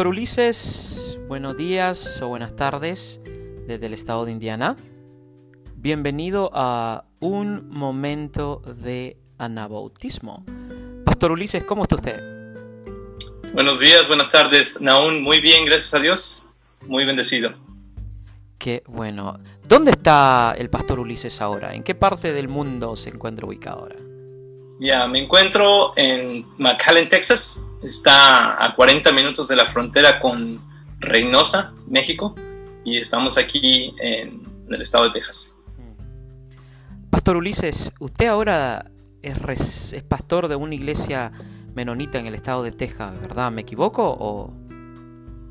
Pastor Ulises, buenos días o buenas tardes desde el estado de Indiana. Bienvenido a un momento de anabautismo. Pastor Ulises, ¿cómo está usted? Buenos días, buenas tardes. Naún, muy bien, gracias a Dios. Muy bendecido. Qué bueno. ¿Dónde está el Pastor Ulises ahora? ¿En qué parte del mundo se encuentra ubicado ahora? Ya, me encuentro en McAllen, Texas. Está a 40 minutos de la frontera con Reynosa, México. Y estamos aquí en, el estado de Texas. Pastor Ulises, usted ahora es, es pastor de una iglesia menonita en el estado de Texas, ¿verdad? ¿Me equivoco o...?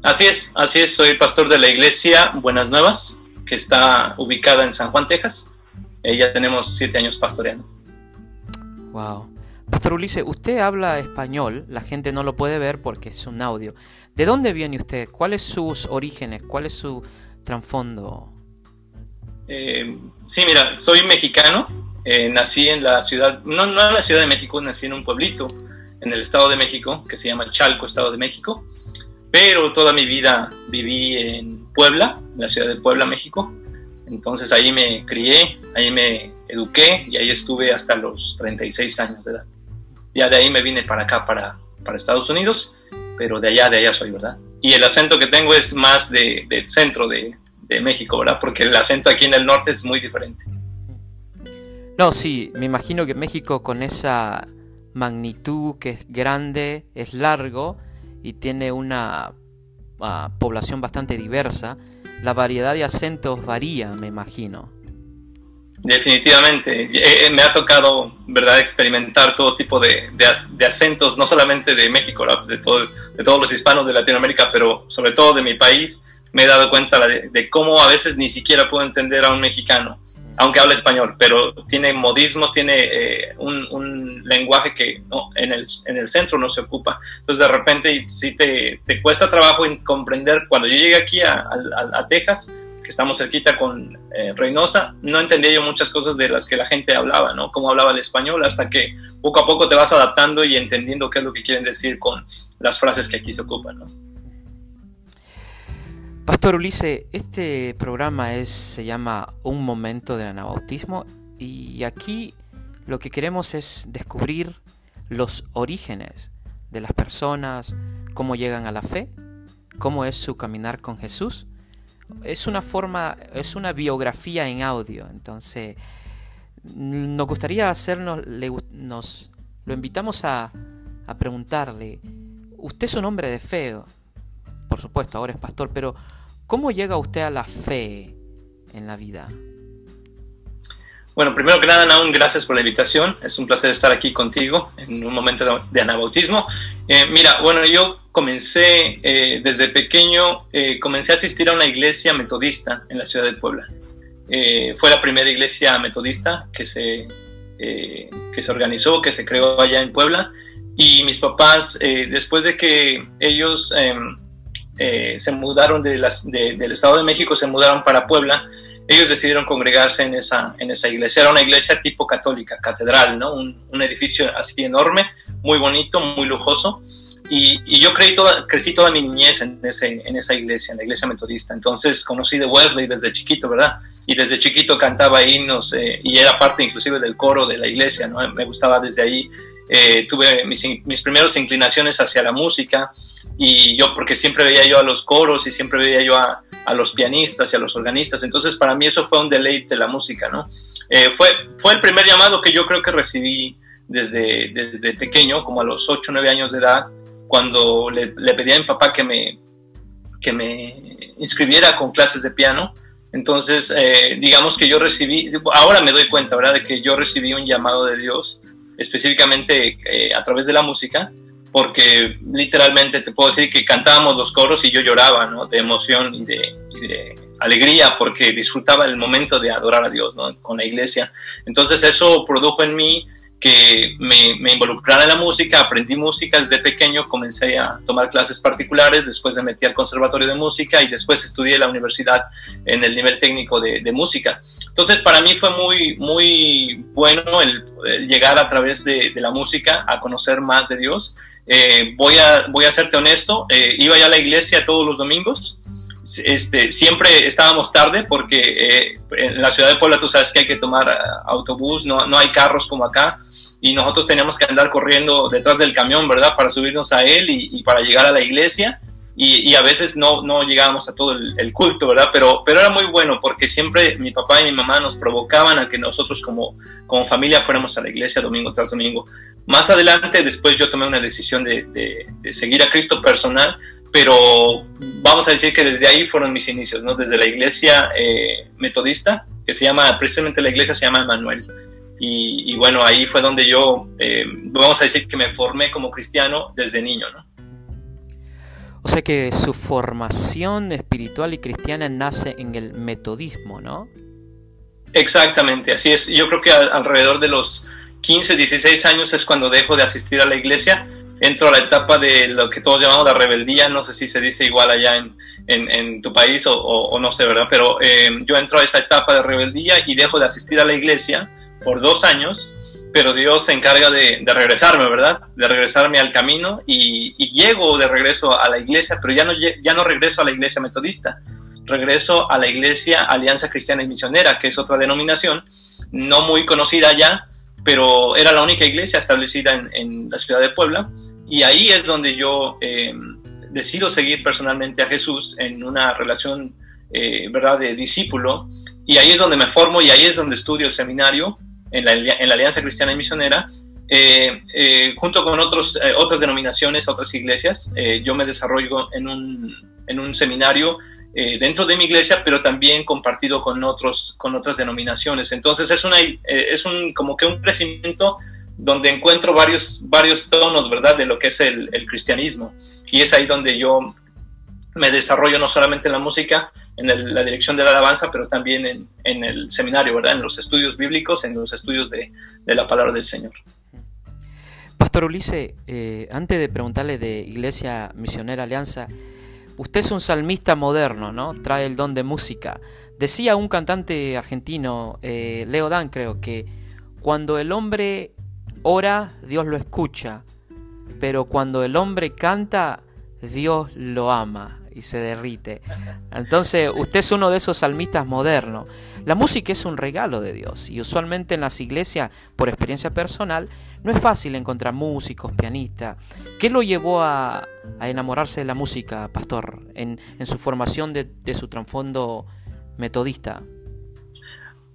Así es, así es, soy pastor de la iglesia Buenas Nuevas, que está ubicada en San Juan, Texas. Eh, ya tenemos siete años pastoreando. Wow. Pastor Ulises, usted habla español, la gente no lo puede ver porque es un audio. ¿De dónde viene usted? ¿Cuáles sus orígenes? ¿Cuál es su trasfondo? Eh, sí, mira, soy mexicano, eh, nací en la ciudad, no, no en la Ciudad de México, nací en un pueblito en el Estado de México, que se llama Chalco, Estado de México, pero toda mi vida viví en Puebla, en la ciudad de Puebla, México. Entonces ahí me crié, ahí me eduqué y ahí estuve hasta los 36 años de edad. Ya de ahí me vine para acá, para, para Estados Unidos, pero de allá, de allá soy, ¿verdad? Y el acento que tengo es más del de centro de, de México, ¿verdad? Porque el acento aquí en el norte es muy diferente. No, sí, me imagino que México con esa magnitud que es grande, es largo y tiene una uh, población bastante diversa, la variedad de acentos varía, me imagino. Definitivamente, eh, eh, me ha tocado, ¿verdad?, experimentar todo tipo de, acentos, no solamente de México, de, todo, de todos los hispanos de Latinoamérica, pero sobre todo de mi país, me he dado cuenta de, cómo a veces ni siquiera puedo entender a un mexicano aunque habla español, pero tiene modismos, tiene eh, un, lenguaje que no, en, el, en, el, centro no se ocupa. Entonces de repente sí te, te cuesta trabajo en comprender. Cuando yo llegué aquí a Texas, que estamos cerquita con eh, Reynosa, no entendía yo muchas cosas de las que la gente hablaba, ¿no? Cómo hablaba el español, hasta que poco a poco te vas adaptando y entendiendo qué es lo que quieren decir con las frases que aquí se ocupan, ¿no? Pastor Ulises, este programa se llama Un momento de anabautismo y aquí lo que queremos es descubrir los orígenes de las personas, cómo llegan a la fe, cómo es su caminar con Jesús. Es una forma, es una biografía en audio, entonces nos gustaría hacernos, le, nos lo invitamos a, a preguntarle, usted es un hombre de fe, por supuesto, ahora es pastor, pero ¿Cómo llega usted a la fe en la vida? Bueno, primero que nada, Naun, gracias por la invitación. Es un placer estar aquí contigo en un momento de anabautismo. Eh, mira, bueno, yo comencé eh, desde pequeño, eh, comencé a asistir a una iglesia metodista en la ciudad de Puebla. Fue la primera iglesia metodista que se, que se organizó, que se creó allá en Puebla. Y mis papás, después de que ellos em, se mudaron de, del Estado de México, se mudaron para Puebla, ellos decidieron congregarse en esa, en esa iglesia. Era una iglesia tipo católica, catedral, ¿no? Un, un edificio así enorme, muy bonito, muy lujoso. Y, yo creí toda, crecí toda mi niñez en, ese, en esa iglesia, en la iglesia metodista. Entonces conocí de Wesley desde chiquito, ¿verdad? Y desde chiquito cantaba himnos eh, y era parte inclusive del coro de la iglesia, ¿no? Me gustaba desde ahí. Eh, tuve mis, mis primeras inclinaciones hacia la música y yo porque siempre veía yo a los coros y siempre veía yo a, a, los pianistas y a los organistas, entonces para mí eso fue un deleite la música, ¿no? Eh, fue, fue el primer llamado que yo creo que recibí desde, desde pequeño, como a los 8 o 9 años de edad, cuando le, le, pedí a mi papá que me, que me inscribiera con clases de piano. Entonces, eh, digamos que yo recibí, ahora me doy cuenta, ¿verdad?, de que yo recibí un llamado de Dios, específicamente eh, a través de la música, porque literalmente te puedo decir que cantábamos los coros y yo lloraba, ¿no? De emoción y de, alegría porque disfrutaba el momento de adorar a Dios. Con la iglesia. Entonces eso produjo en mí que me, me, involucrara en la música, aprendí música desde pequeño, comencé a tomar clases particulares, después me metí al conservatorio de música y después estudié en la universidad en el nivel técnico de, música. Entonces para mí fue muy, muy bueno el, llegar a través de, de, la música a conocer más de Dios eh, voy, a, voy a serte honesto, eh, iba ya a la iglesia todos los domingos, este, siempre estábamos tarde porque eh, en la ciudad de Puebla tú sabes que hay que tomar autobús, no, no hay carros como acá y nosotros teníamos que andar corriendo detrás del camión, ¿verdad? Para subirnos a él y, para llegar a la iglesia y, a veces no, no llegábamos a todo el, culto, ¿verdad? Pero, pero era muy bueno porque siempre mi papá y mi mamá nos provocaban a que nosotros como, como familia fuéramos a la iglesia domingo tras domingo. Más adelante, después yo tomé una decisión de, de, seguir a Cristo personal, pero vamos a decir que desde ahí fueron mis inicios, ¿no? Desde la iglesia eh, metodista, que se llama, precisamente la iglesia se llama Emanuel. Y, bueno, ahí fue donde yo, eh, vamos a decir que me formé como cristiano desde niño, ¿no? O sea que su formación espiritual y cristiana nace en el metodismo, ¿no? Exactamente, así es. Yo creo que alrededor de los 15, 16 años es cuando dejo de asistir a la iglesia. Entro a la etapa de lo que todos llamamos la rebeldía, no sé si se dice igual allá en, en, tu país o, no sé, ¿verdad? Pero eh, yo entro a esa etapa de rebeldía y dejo de asistir a la iglesia por dos años, pero Dios se encarga de, regresarme, ¿verdad? De regresarme al camino y, llego de regreso a la iglesia, pero ya no, ya no regreso a la iglesia metodista, regreso a la iglesia Alianza Cristiana y Misionera, que es otra denominación, no muy conocida ya, pero era la única iglesia establecida en, la ciudad de Puebla, y ahí es donde yo eh, decido seguir personalmente a Jesús en una relación, eh, ¿verdad?, de discípulo, y ahí es donde me formo y ahí es donde estudio el seminario, en la, en la Alianza Cristiana y Misionera, eh, eh, junto con otros, otras denominaciones, otras iglesias. yo me desarrollo en un, en un seminario dentro de mi iglesia, pero también compartido con, otros, con otras denominaciones. Entonces es, una, es un, como que un crecimiento donde encuentro varios, varios tonos, ¿verdad?, de lo que es el, el cristianismo. Y es ahí donde yo me desarrollo no solamente en la música, en la dirección de la alabanza, pero también en, el seminario, ¿verdad? En los estudios bíblicos, en los estudios de, la palabra del Señor. Pastor Ulises, eh, antes de preguntarle de Iglesia Misionera Alianza, usted es un salmista moderno, ¿no? Trae el don de música. Decía un cantante argentino, eh, Leo Dan, creo, que cuando el hombre ora, Dios lo escucha, pero cuando el hombre canta, Dios lo ama y se derrite. Entonces, usted es uno de esos salmistas modernos. La música es un regalo de Dios y usualmente en las iglesias, por experiencia personal, no es fácil encontrar músicos, pianistas. ¿Qué lo llevó a, enamorarse de la música, pastor, en, su formación de, su trasfondo metodista?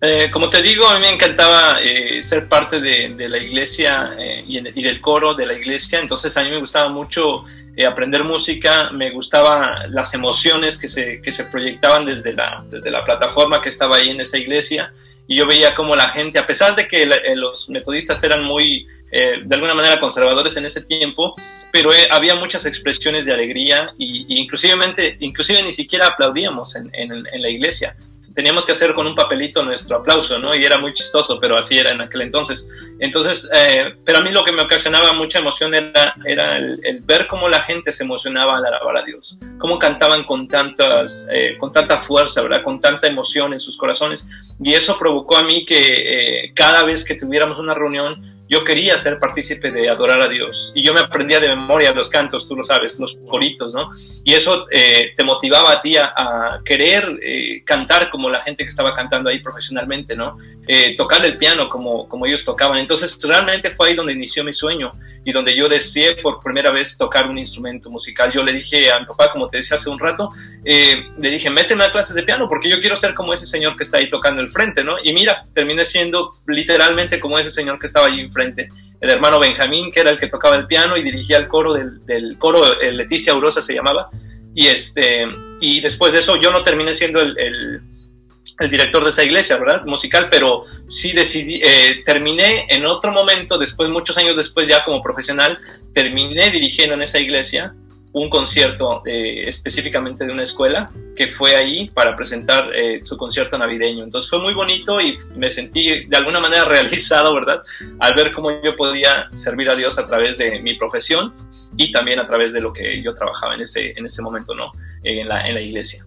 Eh, como te digo, a mí me encantaba eh, ser parte de, la iglesia eh, y, y, del coro de la iglesia, entonces a mí me gustaba mucho eh, aprender música, me gustaban las emociones que se, que se proyectaban desde la, desde la plataforma que estaba ahí en esa iglesia. Y yo veía como la gente, a pesar de que eh, los metodistas eran muy, eh, de alguna manera, conservadores en ese tiempo, pero había muchas expresiones de alegría y, inclusivemente, inclusive ni siquiera aplaudíamos en, en, en la iglesia teníamos que hacer con un papelito nuestro aplauso, ¿no? Y era muy chistoso, pero así era en aquel entonces. Entonces, eh, pero a mí lo que me ocasionaba mucha emoción era, era el, ver cómo la gente se emocionaba al alabar a Dios, cómo cantaban con, tantas, eh, con tanta fuerza, ¿verdad? Con tanta emoción en sus corazones. Y eso provocó a mí que eh, cada vez que tuviéramos una reunión, yo quería ser partícipe de adorar a Dios. Y yo me aprendía de memoria los cantos, tú lo sabes, los coritos, ¿no? Y eso eh, te motivaba a ti a, querer eh, cantar como la gente que estaba cantando ahí profesionalmente, ¿no? Eh, tocar el piano como, como ellos tocaban. Entonces, realmente fue ahí donde inició mi sueño y donde yo deseé por primera vez tocar un instrumento musical. Yo le dije a mi papá, como te decía hace un rato, le dije, méteme a clases de piano porque yo quiero ser como ese señor que está ahí tocando el frente, ¿no? Y mira, terminé siendo literalmente como ese señor que estaba allí El hermano Benjamín, que era el que tocaba el piano y dirigía el coro del, coro, eh, Leticia Aurosa se llamaba. Y, este, y después de eso yo no terminé siendo el, el, director de esa iglesia, ¿verdad? Musical, pero sí decidí, eh, terminé en otro momento, después, muchos años después ya como profesional, terminé dirigiendo en esa iglesia un concierto eh, específicamente de una escuela que fue ahí para presentar eh, su concierto navideño. Entonces fue muy bonito y me sentí de alguna manera realizado, ¿verdad? Al ver cómo yo podía servir a Dios a través de mi profesión y también a través de lo que yo trabajaba en ese, en ese momento, ¿no? en, la, en la iglesia.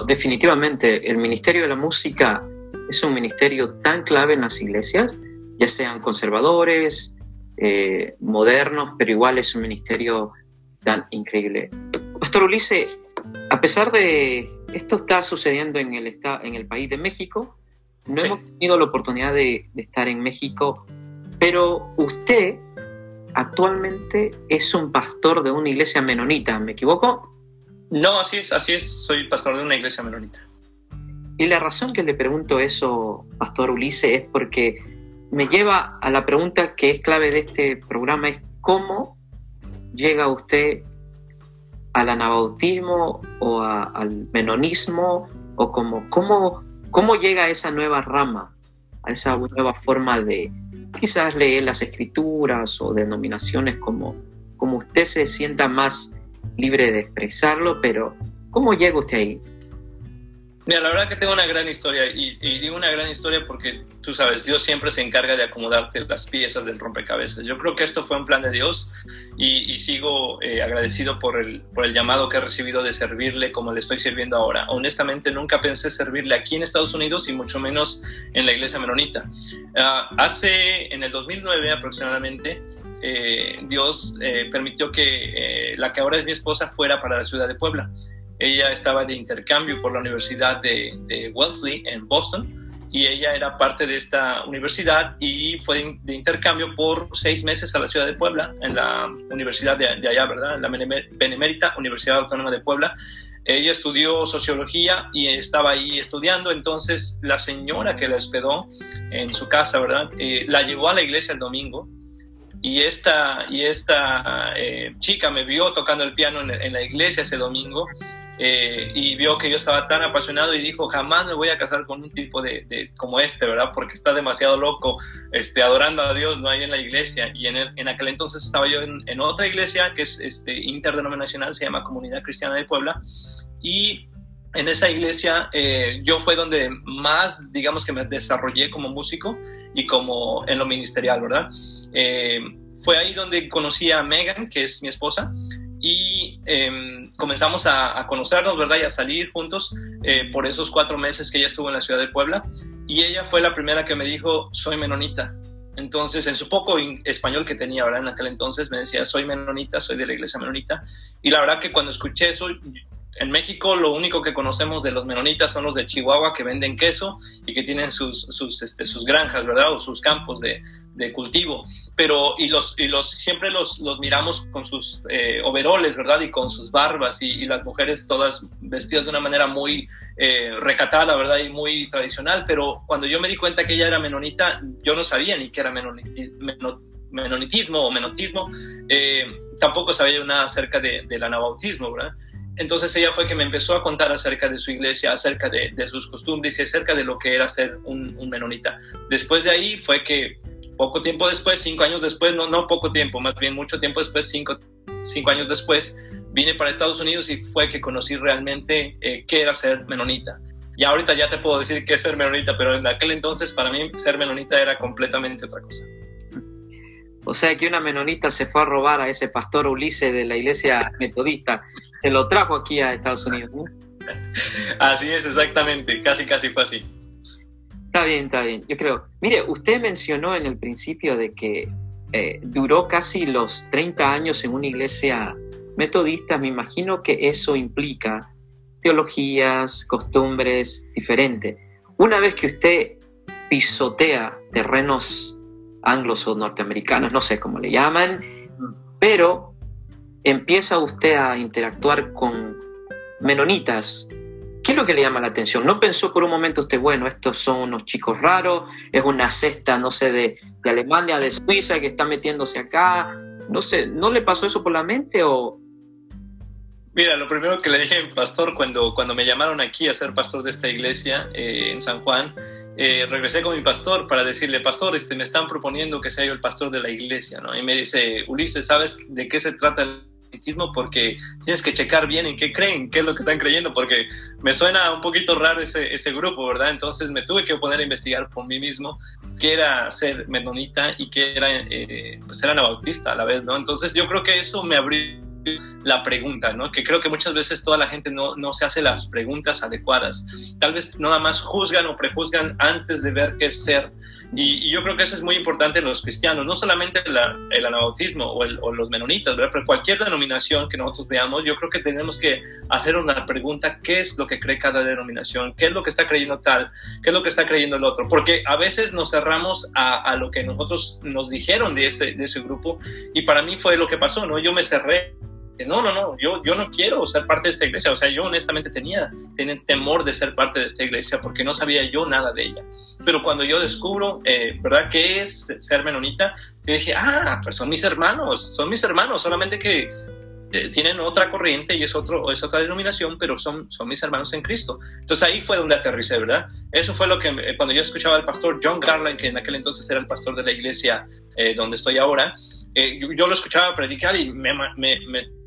Definitivamente el Ministerio de la Música es un ministerio tan clave en las iglesias, ya sean conservadores, eh, modernos, pero igual es un ministerio tan increíble. Pastor Ulises, a pesar de esto está sucediendo en el, en el país de México, no hemos tenido la oportunidad de, de estar en México, pero usted actualmente es un pastor de una iglesia menonita, ¿me equivoco? No, así es, así es, soy pastor de una iglesia menonita. Y la razón que le pregunto eso, Pastor Ulises, es porque me lleva a la pregunta que es clave de este programa, es cómo llega usted al anabautismo o al menonismo, o cómo, cómo, cómo llega a esa nueva rama, a esa nueva forma de quizás leer las escrituras o denominaciones como, como usted se sienta más libre de expresarlo, pero ¿cómo llega usted ahí? Mira, la verdad que tengo una gran historia y, digo una gran historia porque tú sabes, Dios siempre se encarga de acomodarte las piezas del rompecabezas. Yo creo que esto fue un plan de Dios y, sigo eh, agradecido por el, por el llamado que he recibido de servirle como le estoy sirviendo ahora. Honestamente, nunca pensé servirle aquí en Estados Unidos y mucho menos en la iglesia menonita. Ah, hace, en el 2009 aproximadamente, eh, Dios eh, permitió que la que ahora es mi esposa fuera para la ciudad de Puebla. Ella estaba de intercambio por la Universidad de, Wellesley en Boston y ella era parte de esta universidad y fue de, intercambio por seis meses a la ciudad de Puebla, en la universidad de, allá, ¿verdad? En la Benemérita Universidad Autónoma de Puebla. Ella estudió sociología y estaba ahí estudiando, entonces la señora que la hospedó en su casa, ¿verdad? Eh, la llevó a la iglesia el domingo y esta, y esta eh, chica me vio tocando el piano en, la iglesia ese domingo eh, y vio que yo estaba tan apasionado y dijo, jamás me voy a casar con un tipo de, como este, ¿verdad? Porque está demasiado loco, este, adorando a Dios, no hay en la iglesia. Y en, en aquel entonces estaba yo en, otra iglesia que es este, interdenominacional, se llama Comunidad Cristiana de Puebla, y en esa iglesia eh, yo fue donde más, digamos que me desarrollé como músico y como en lo ministerial, ¿verdad? Eh, fue ahí donde conocí a Megan, que es mi esposa, y em, comenzamos a, conocernos, ¿verdad? Y a salir juntos eh, por esos cuatro meses que ella estuvo en la ciudad de Puebla. Y ella fue la primera que me dijo, soy menonita. Entonces, en su poco español que tenía, ¿verdad? En aquel entonces me decía, soy menonita, soy de la iglesia menonita. Y la verdad que cuando escuché eso, en México lo único que conocemos de los menonitas son los de Chihuahua que venden queso y que tienen sus, sus, este, sus granjas, ¿verdad? O sus campos de, cultivo. Pero, y los, y los siempre los, los miramos con sus eh, overoles, ¿verdad? Y con sus barbas y, las mujeres todas vestidas de una manera muy eh, recatada, ¿verdad? Y muy tradicional. Pero cuando yo me di cuenta que ella era menonita, yo no sabía ni qué era menonitismo o menotismo. Eh, tampoco sabía nada acerca de, del anabautismo, ¿verdad? Entonces ella fue que me empezó a contar acerca de su iglesia, acerca de, sus costumbres y acerca de lo que era ser un, menonita. Después de ahí fue que poco tiempo después, cinco años después, no, no poco tiempo, más bien mucho tiempo después, cinco, años después, vine para Estados Unidos y fue que conocí realmente eh, qué era ser menonita. Y ahorita ya te puedo decir qué es ser menonita, pero en aquel entonces para mí ser menonita era completamente otra cosa. O sea que una menonita se fue a robar a ese pastor Ulises de la iglesia metodista, se lo trajo aquí a Estados Unidos. Así es, exactamente, casi casi fue así. Está bien, está bien, yo creo. Mire, usted mencionó en el principio de que eh, duró casi los 30 años en una iglesia metodista, me imagino que eso implica teologías, costumbres diferentes. Una vez que usted pisotea terrenos anglos o norteamericanos, no sé cómo le llaman, pero empieza usted a interactuar con menonitas. ¿Qué es lo que le llama la atención? ¿No pensó por un momento usted, bueno, estos son unos chicos raros, es una cesta, no sé, de, de Alemania, de Suiza que está metiéndose acá? No sé, ¿no le pasó eso por la mente o...? Mira, lo primero que le dije, pastor, cuando, cuando me llamaron aquí a ser pastor de esta iglesia eh, en San Juan, eh, regresé con mi pastor para decirle, pastor, este, me están proponiendo que sea yo el pastor de la iglesia, ¿no? Y me dice, Ulises, ¿sabes de qué se trata el menonitismo? Porque tienes que checar bien en qué creen, qué es lo que están creyendo, porque me suena un poquito raro ese, ese grupo, ¿verdad? Entonces me tuve que poner a investigar por mí mismo qué era ser menonita y qué era eh, pues, ser anabautista a la vez, ¿no? Entonces yo creo que eso me abrió la pregunta, ¿no? Que creo que muchas veces toda la gente no, no se hace las preguntas adecuadas. Tal vez nada más juzgan o prejuzgan antes de ver qué es ser. Y, yo creo que eso es muy importante en los cristianos, no solamente el anabautismo o, o, los menonitas, ¿verdad? Pero cualquier denominación que nosotros veamos, yo creo que tenemos que hacer una pregunta, ¿qué es lo que cree cada denominación? ¿Qué es lo que está creyendo tal? ¿Qué es lo que está creyendo el otro? Porque a veces nos cerramos a, a lo que nosotros nos dijeron de ese, de ese grupo y para mí fue lo que pasó, ¿no? Yo me cerré no, no, no, yo, yo no quiero ser parte de esta iglesia. O sea, yo honestamente tenía, tenía temor de ser parte de esta iglesia porque no sabía yo nada de ella. Pero cuando yo descubro, eh, ¿verdad?, qué es ser menonita, yo dije, ah, pues son mis hermanos, son mis hermanos, solamente que eh, tienen otra corriente y es, otro, es otra denominación, pero son, son mis hermanos en Cristo. Entonces ahí fue donde aterricé, ¿verdad? Eso fue lo que eh, cuando yo escuchaba al pastor John Garland, que en aquel entonces era el pastor de la iglesia donde estoy ahora, yo, lo escuchaba predicar y me,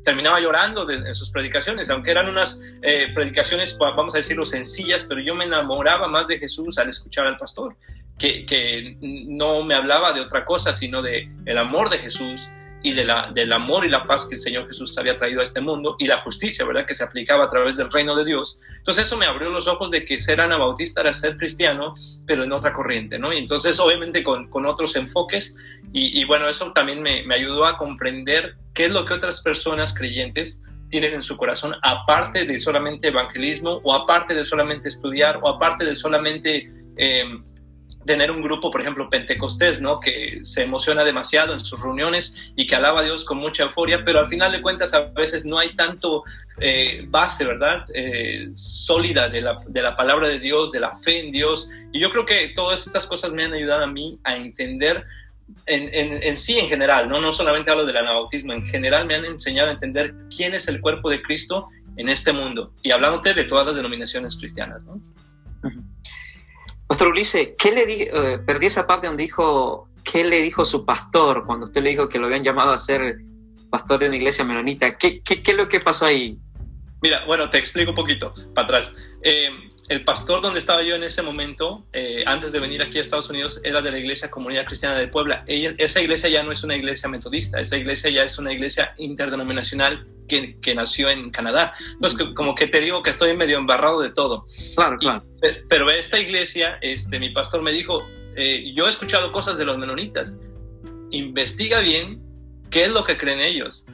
terminaba llorando en sus predicaciones, aunque eran unas eh, predicaciones, vamos a decirlo, sencillas, pero yo me enamoraba más de Jesús al escuchar al pastor, que, que no me hablaba de otra cosa, sino de el amor de Jesús y de la, del amor y la paz que el Señor Jesús había traído a este mundo y la justicia, ¿verdad?, que se aplicaba a través del reino de Dios. Entonces eso me abrió los ojos de que ser anabautista era ser cristiano, pero en otra corriente, ¿no? Y entonces obviamente con, con otros enfoques y, y, bueno, eso también me, me ayudó a comprender qué es lo que otras personas creyentes tienen en su corazón, aparte de solamente evangelismo o aparte de solamente estudiar o aparte de solamente... Eh, tener un grupo, por ejemplo, pentecostés, ¿no? Que se emociona demasiado en sus reuniones y que alaba a Dios con mucha euforia, pero al final de cuentas a veces no hay tanto eh, base, ¿verdad? Eh, sólida de la, de la palabra de Dios, de la fe en Dios. Y yo creo que todas estas cosas me han ayudado a mí a entender en, en, en, sí en general, ¿no? no solamente hablo del anabautismo, en general me han enseñado a entender quién es el cuerpo de Cristo en este mundo y hablándote de todas las denominaciones cristianas. ¿no? Pastor Ulises, ¿qué le di eh, perdí esa parte donde dijo, ¿qué le dijo su pastor cuando usted le dijo que lo habían llamado a ser pastor de una iglesia menonita? ¿Qué, qué, qué es lo que pasó ahí? Mira, bueno, te explico un poquito para atrás. Eh, el pastor donde estaba yo en ese momento, eh, antes de venir aquí a Estados Unidos, era de la Iglesia Comunidad Cristiana de Puebla. esa iglesia ya no es una iglesia metodista, esa iglesia ya es una iglesia interdenominacional que, que nació en Canadá. Entonces, como que te digo que estoy medio embarrado de todo. Claro, claro. pero esta iglesia, este, mi pastor me dijo, eh, yo he escuchado cosas de los menonitas, investiga bien qué es lo que creen ellos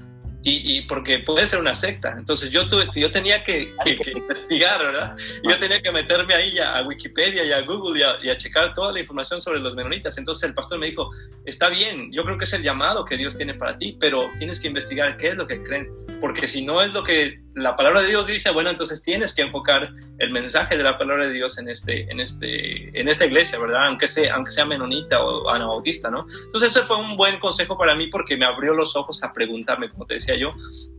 y, porque puede ser una secta. Entonces yo, tuve, yo tenía que, investigar, ¿verdad? Yo tenía que meterme ahí a, Wikipedia y a Google y a, checar toda la información sobre los menonitas. Entonces el pastor me dijo, está bien, yo creo que es el llamado que Dios tiene para ti, pero tienes que investigar qué es lo que creen, porque si no es lo que la palabra de Dios dice, bueno, entonces tienes que enfocar el mensaje de la palabra de Dios en, este, en, este, en esta iglesia, ¿verdad? Aunque sea, aunque sea menonita o anabautista, ¿no? Entonces ese fue un buen consejo para mí porque me abrió los ojos a preguntarme, como te decía yo,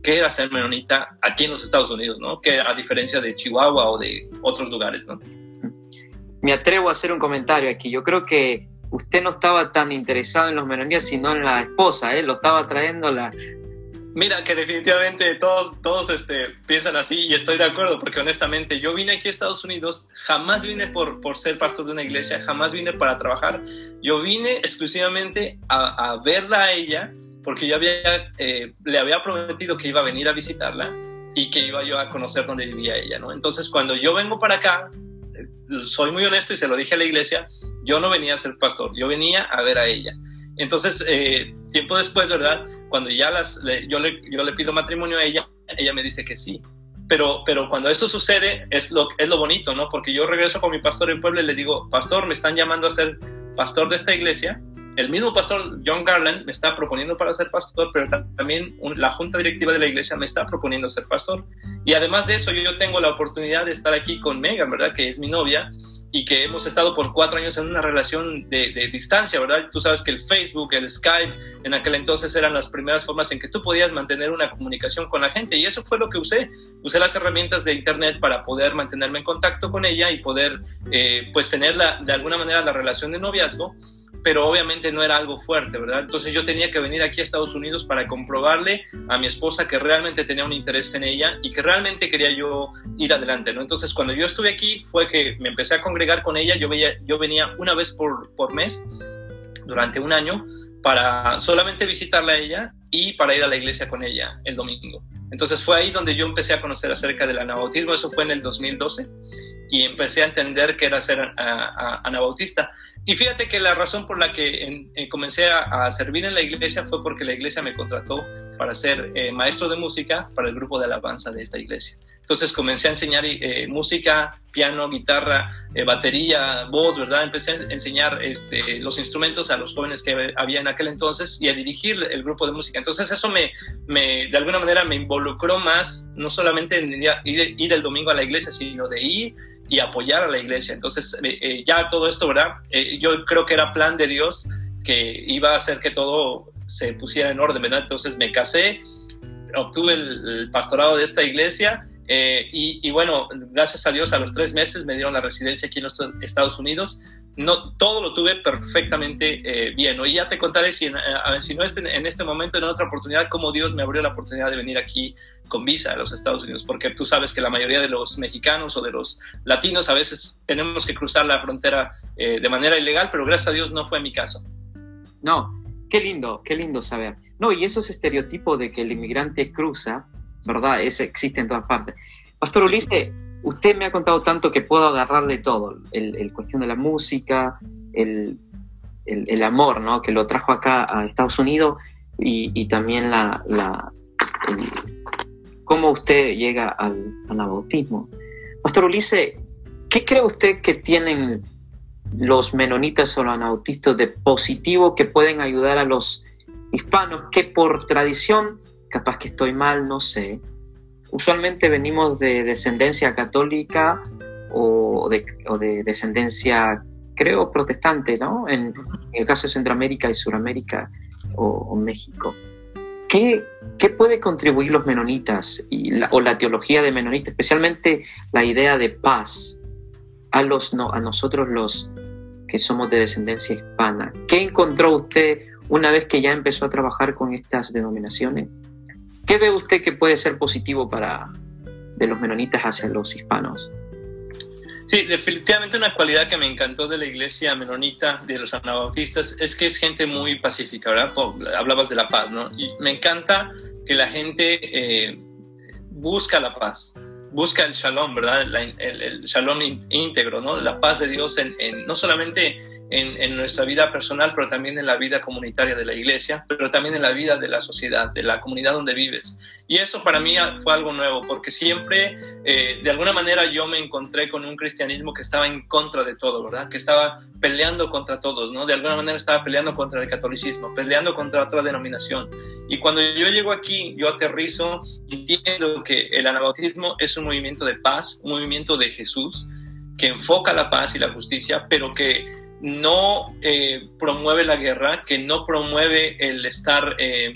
qué era ser menonita aquí en los Estados Unidos, ¿no? Que a diferencia de Chihuahua o de otros lugares, ¿no? Me atrevo a hacer un comentario aquí. Yo creo que usted no estaba tan interesado en los menonitas, sino en la esposa, ¿eh? Lo estaba trayendo la, Mira, que definitivamente todos, todos este, piensan así y estoy de acuerdo, porque honestamente yo vine aquí a Estados Unidos, jamás vine por, por ser pastor de una iglesia, jamás vine para trabajar, yo vine exclusivamente a, a verla a ella, porque yo había, eh, le había prometido que iba a venir a visitarla y que iba yo a conocer dónde vivía ella, ¿no? Entonces cuando yo vengo para acá, eh, soy muy honesto y se lo dije a la iglesia, yo no venía a ser pastor, yo venía a ver a ella. Entonces, eh, tiempo después, ¿verdad? Cuando ya las, yo, le, yo le pido matrimonio a ella, ella me dice que sí. Pero, pero cuando eso sucede, es lo, es lo bonito, ¿no? Porque yo regreso con mi pastor en Puebla y le digo, pastor, me están llamando a ser pastor de esta iglesia el mismo pastor John Garland me está proponiendo para ser pastor, pero también la junta directiva de la iglesia me está proponiendo ser pastor. Y además de eso, yo, tengo la oportunidad de estar aquí con Megan, ¿verdad? Que es mi novia y que hemos estado por cuatro años en una relación de, distancia, ¿verdad? Tú sabes que el Facebook, el Skype, en aquel entonces eran las primeras formas en que tú podías mantener una comunicación con la gente y eso fue lo que usé. Usé las herramientas de Internet para poder mantenerme en contacto con ella y poder, eh, pues, tener de alguna manera la relación de noviazgo pero obviamente no era algo fuerte, ¿verdad? Entonces yo tenía que venir aquí a Estados Unidos para comprobarle a mi esposa que realmente tenía un interés en ella y que realmente quería yo ir adelante, ¿no? Entonces cuando yo estuve aquí fue que me empecé a congregar con ella, yo, venía una vez por, por mes durante un año para solamente visitarla a ella y para ir a la iglesia con ella el domingo. Entonces fue ahí donde yo empecé a conocer acerca del anabautismo, eso fue en el 2012, y empecé a entender que era ser anabautista. Y fíjate que la razón por la que eh, comencé a, servir en la iglesia fue porque la iglesia me contrató para ser eh, maestro de música para el grupo de alabanza de esta iglesia. Entonces comencé a enseñar eh, música, piano, guitarra, batería, voz, ¿verdad? Empecé a enseñar este, los instrumentos a los jóvenes que había en aquel entonces y a dirigir el grupo de música. Entonces eso me, de alguna manera me involucró más, no solamente en ir, ir el domingo a la iglesia, sino de ir y apoyar a la iglesia. Entonces, eh, eh, ya todo esto, ¿verdad? Eh, yo creo que era plan de Dios que iba a hacer que todo se pusiera en orden, ¿verdad? Entonces me casé, obtuve el, pastorado de esta iglesia y, y, bueno, gracias a Dios a los tres meses me dieron la residencia aquí en los Estados Unidos no, todo lo tuve perfectamente eh, bien. Y ya te contaré, si, eh, si no este, en este momento, en otra oportunidad, cómo Dios me abrió la oportunidad de venir aquí con visa a los Estados Unidos, porque tú sabes que la mayoría de los mexicanos o de los latinos a veces tenemos que cruzar la frontera eh, de manera ilegal, pero gracias a Dios no fue mi caso. No, qué lindo, qué lindo saber. No, y esos estereotipos de que el inmigrante cruza, ¿verdad? Ese existe en todas partes. Pastor Ulises, usted me ha contado tanto que puedo agarrar de todo, el, cuestión de la música, el, amor, ¿no? Que lo trajo acá a Estados Unidos y, también la, cómo usted llega al anabautismo. Pastor Ulises, ¿qué cree usted que tienen los menonitas o los anabautistas de positivo que pueden ayudar a los hispanos que por tradición, capaz que estoy mal, no sé, usualmente venimos de descendencia católica o de, descendencia, creo, protestante, ¿no? En, el caso de Centroamérica y Suramérica o, México. ¿Qué, ¿Qué, puede contribuir los menonitas y o la teología de menonitas, especialmente la idea de paz a, los, no, a nosotros los que somos de descendencia hispana? ¿Qué encontró usted una vez que ya empezó a trabajar con estas denominaciones? ¿Qué ve usted que puede ser positivo para de los menonitas hacia los hispanos? Sí, definitivamente una cualidad que me encantó de la iglesia menonita, de los anabautistas, es que es gente muy pacífica, ¿verdad? Hablabas de la paz, ¿no? Y me encanta que la gente eh, busca la paz, busca el shalom, ¿verdad? el, shalom íntegro, ¿no? La paz de Dios en, en no solamente en, nuestra vida personal, pero también en la vida comunitaria de la iglesia, pero también en la vida de la sociedad, de la comunidad donde vives. Y eso para mí fue algo nuevo, porque siempre, eh, de alguna manera, yo me encontré con un cristianismo que estaba en contra de todo, ¿verdad? Que estaba peleando contra todos, ¿no? De alguna manera estaba peleando contra el catolicismo, peleando contra otra denominación. Y cuando yo llego aquí, yo aterrizo entiendo que el anabautismo es un movimiento de paz, un movimiento de Jesús, que enfoca la paz y la justicia, pero que no eh, promueve la guerra, que no promueve el estar eh,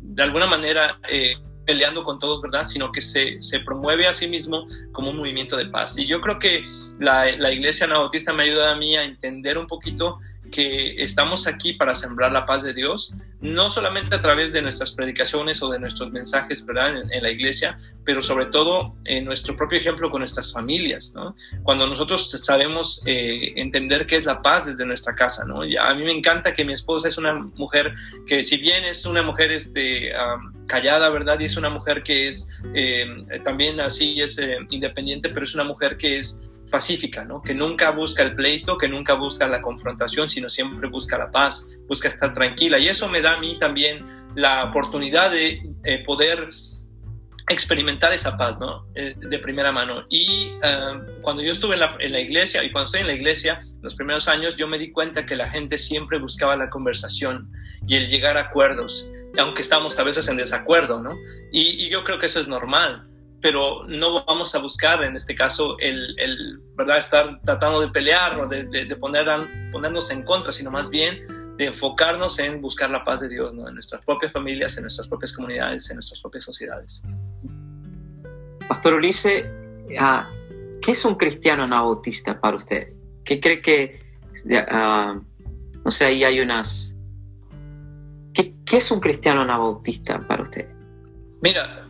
de alguna manera eh, peleando con todos, ¿verdad? Sino que se, promueve a sí mismo como un movimiento de paz. Y yo creo que la, la iglesia anabautista me ayuda a mí a entender un poquito que estamos aquí para sembrar la paz de Dios, no solamente a través de nuestras predicaciones o de nuestros mensajes ¿verdad? En, la iglesia, pero sobre todo en nuestro propio ejemplo con nuestras familias. ¿no? Cuando nosotros sabemos eh, entender qué es la paz desde nuestra casa. ¿no? Y a mí me encanta que mi esposa es una mujer que si bien es una mujer este, callada, ¿verdad? Y es una mujer que es eh, también así, es eh, independiente, pero es una mujer que es pacífica, ¿no? que nunca busca el pleito, que nunca busca la confrontación, sino siempre busca la paz, busca estar tranquila. Y eso me da a mí también la oportunidad de eh, poder experimentar esa paz ¿no? Eh, de primera mano. Y ah, cuando yo estuve en la, iglesia, y cuando estoy en la iglesia, los primeros años, yo me di cuenta que la gente siempre buscaba la conversación y el llegar a acuerdos, aunque estamos a veces en desacuerdo, ¿no? y yo creo que eso es normal pero no vamos a buscar en este caso el, el ¿verdad? estar tratando de pelear o de, de, poner, ponernos en contra, sino más bien de enfocarnos en buscar la paz de Dios ¿no? en nuestras propias familias, en nuestras propias comunidades, en nuestras propias sociedades. Pastor Ulises, ah, ¿qué es un cristiano anabautista para usted? ¿Qué cree que, uh, no sé, ahí hay unas... ¿Qué, ¿Qué es un cristiano anabautista para usted? Mira,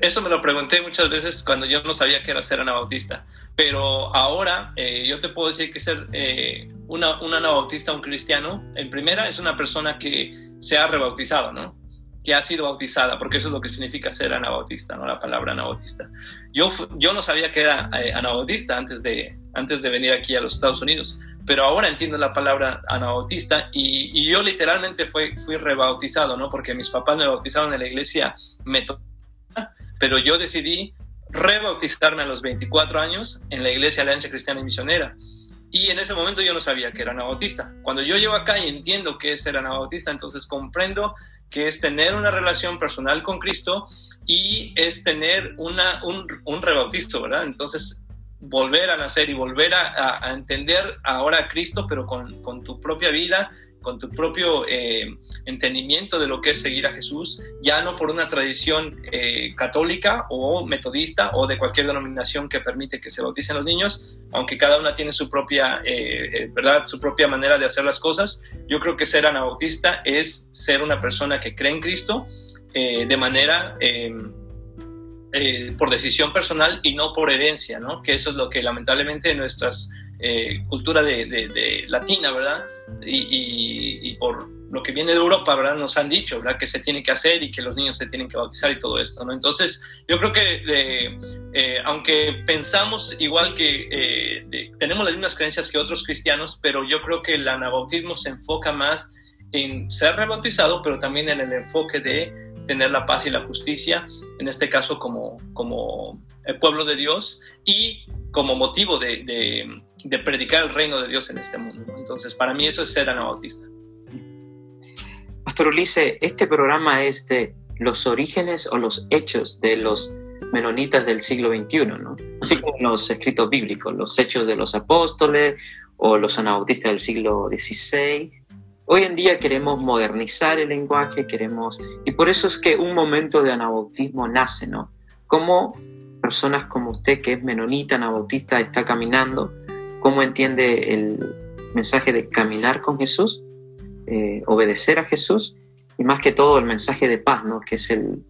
eso me lo pregunté muchas veces cuando yo no sabía qué era ser anabautista. Pero ahora eh, yo te puedo decir que ser eh, una, un anabautista, un cristiano, en primera es una persona que se ha rebautizado, ¿no? que ha sido bautizada, porque eso es lo que significa ser anabautista, ¿no? La palabra anabautista. Yo, yo no sabía que era eh, anabautista antes de, antes de venir aquí a los Estados Unidos, pero ahora entiendo la palabra anabautista y, y yo literalmente fui, fui rebautizado, ¿no? Porque mis papás me bautizaron en la iglesia pero yo decidí rebautizarme a los 24 años en la iglesia Alianza Cristiana y Misionera. Y en ese momento yo no sabía que era anabautista. Cuando yo llego acá y entiendo que es ser anabautista, entonces comprendo que es tener una relación personal con Cristo y es tener una, un, un rebautizo, ¿verdad? Entonces, volver a nacer y volver a, a entender ahora a Cristo, pero con, con, tu propia vida con tu propio eh, entendimiento de lo que es seguir a Jesús, ya no por una tradición eh, católica o metodista o de cualquier denominación que permite que se bauticen los niños, aunque cada una tiene su propia, eh, ¿verdad? su propia manera de hacer las cosas. Yo creo que ser anabautista es ser una persona que cree en Cristo de manera... por decisión personal y no por herencia, ¿no? Que eso es lo que lamentablemente nuestras eh, cultura de, latina, ¿verdad? Y, por lo que viene de Europa, ¿verdad? Nos han dicho, ¿verdad? Que se tiene que hacer y que los niños se tienen que bautizar y todo esto, ¿no? Entonces, yo creo que eh, eh, aunque pensamos igual que tenemos las mismas creencias que otros cristianos, pero yo creo que el anabautismo se enfoca más en ser rebautizado, pero también en el enfoque de tener la paz y la justicia, en este caso como, como el pueblo de Dios y como motivo de, de predicar el reino de Dios en este mundo. Entonces, para mí eso es ser anabautista. Pastor Ulises, este programa es de los orígenes o los hechos de los menonitas del siglo XXI, ¿no? Así como los escritos bíblicos, los hechos de los apóstoles o los anabautistas del siglo XVI. Hoy en día queremos modernizar el lenguaje, queremos... Y por eso es que un momento de anabautismo nace, ¿no? Como personas como usted, que es menonita, anabautista, está caminando cómo entiende el mensaje de caminar con Jesús, eh, obedecer a Jesús y más que todo el mensaje de paz, ¿no? que es, el,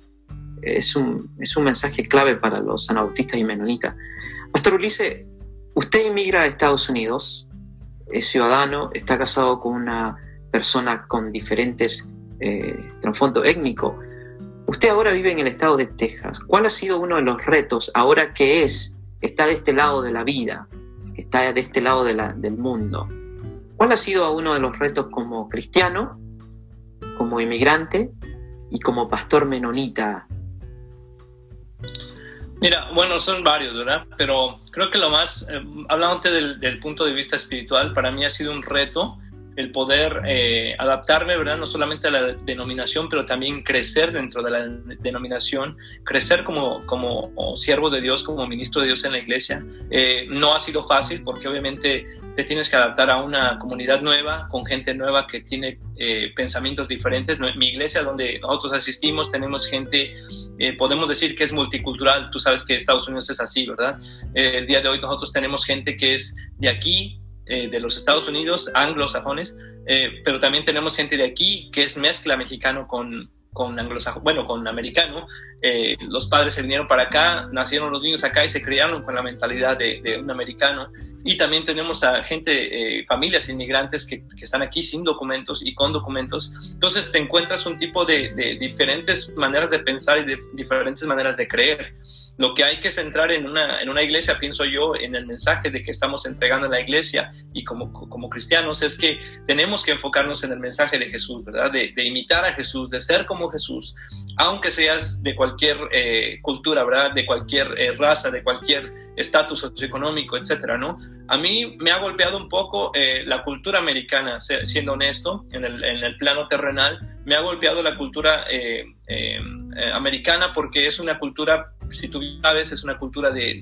es, un, es un mensaje clave para los anabautistas y menonitas. Pastor Ulises, usted inmigra a Estados Unidos, es ciudadano, está casado con una persona con diferentes eh, trasfondos étnicos. Usted ahora vive en el estado de Texas. ¿Cuál ha sido uno de los retos ahora que es, está de este lado de la vida, está de este lado del mundo. ¿Cuál ha sido uno de los retos como cristiano, como inmigrante y como pastor menonita? Mira, bueno, son varios, ¿verdad? Pero creo que lo más, eh, hablándote del, del, punto de vista espiritual, para mí ha sido un reto el poder eh, adaptarme, ¿verdad? No solamente a la denominación, pero también crecer dentro de la denominación, crecer como, como siervo de Dios, como ministro de Dios en la iglesia. Eh, no ha sido fácil porque obviamente te tienes que adaptar a una comunidad nueva, con gente nueva que tiene eh, pensamientos diferentes. Mi iglesia, donde nosotros asistimos, tenemos gente, podemos decir que es multicultural. Tú sabes que Estados Unidos es así, ¿verdad? el día de hoy nosotros tenemos gente que es de aquí, eh, de los Estados Unidos, anglosajones, eh, pero también tenemos gente de aquí que es mezcla mexicano con, con anglosajón, bueno, con americano. Eh, los padres se vinieron para acá, nacieron los niños acá y se criaron con la mentalidad de, de un americano. Y también tenemos a gente, familias inmigrantes que, que, están aquí sin documentos y con documentos. Entonces te encuentras un tipo de, de diferentes maneras de pensar y de diferentes maneras de creer. Lo que hay que centrar en una, en una iglesia, pienso yo, en el mensaje de que estamos entregando a la iglesia y como, como cristianos, es que tenemos que enfocarnos en el mensaje de Jesús, ¿verdad? De, de imitar a Jesús, de ser como Jesús, aunque seas de cualquier eh, cultura, ¿verdad? De cualquier eh, raza, de cualquier estatus socioeconómico, etcétera, ¿no? A mí me ha golpeado un poco eh, la cultura americana, siendo honesto, en el, en el, plano terrenal, me ha golpeado la cultura americana porque es una cultura si tú sabes, es una cultura de,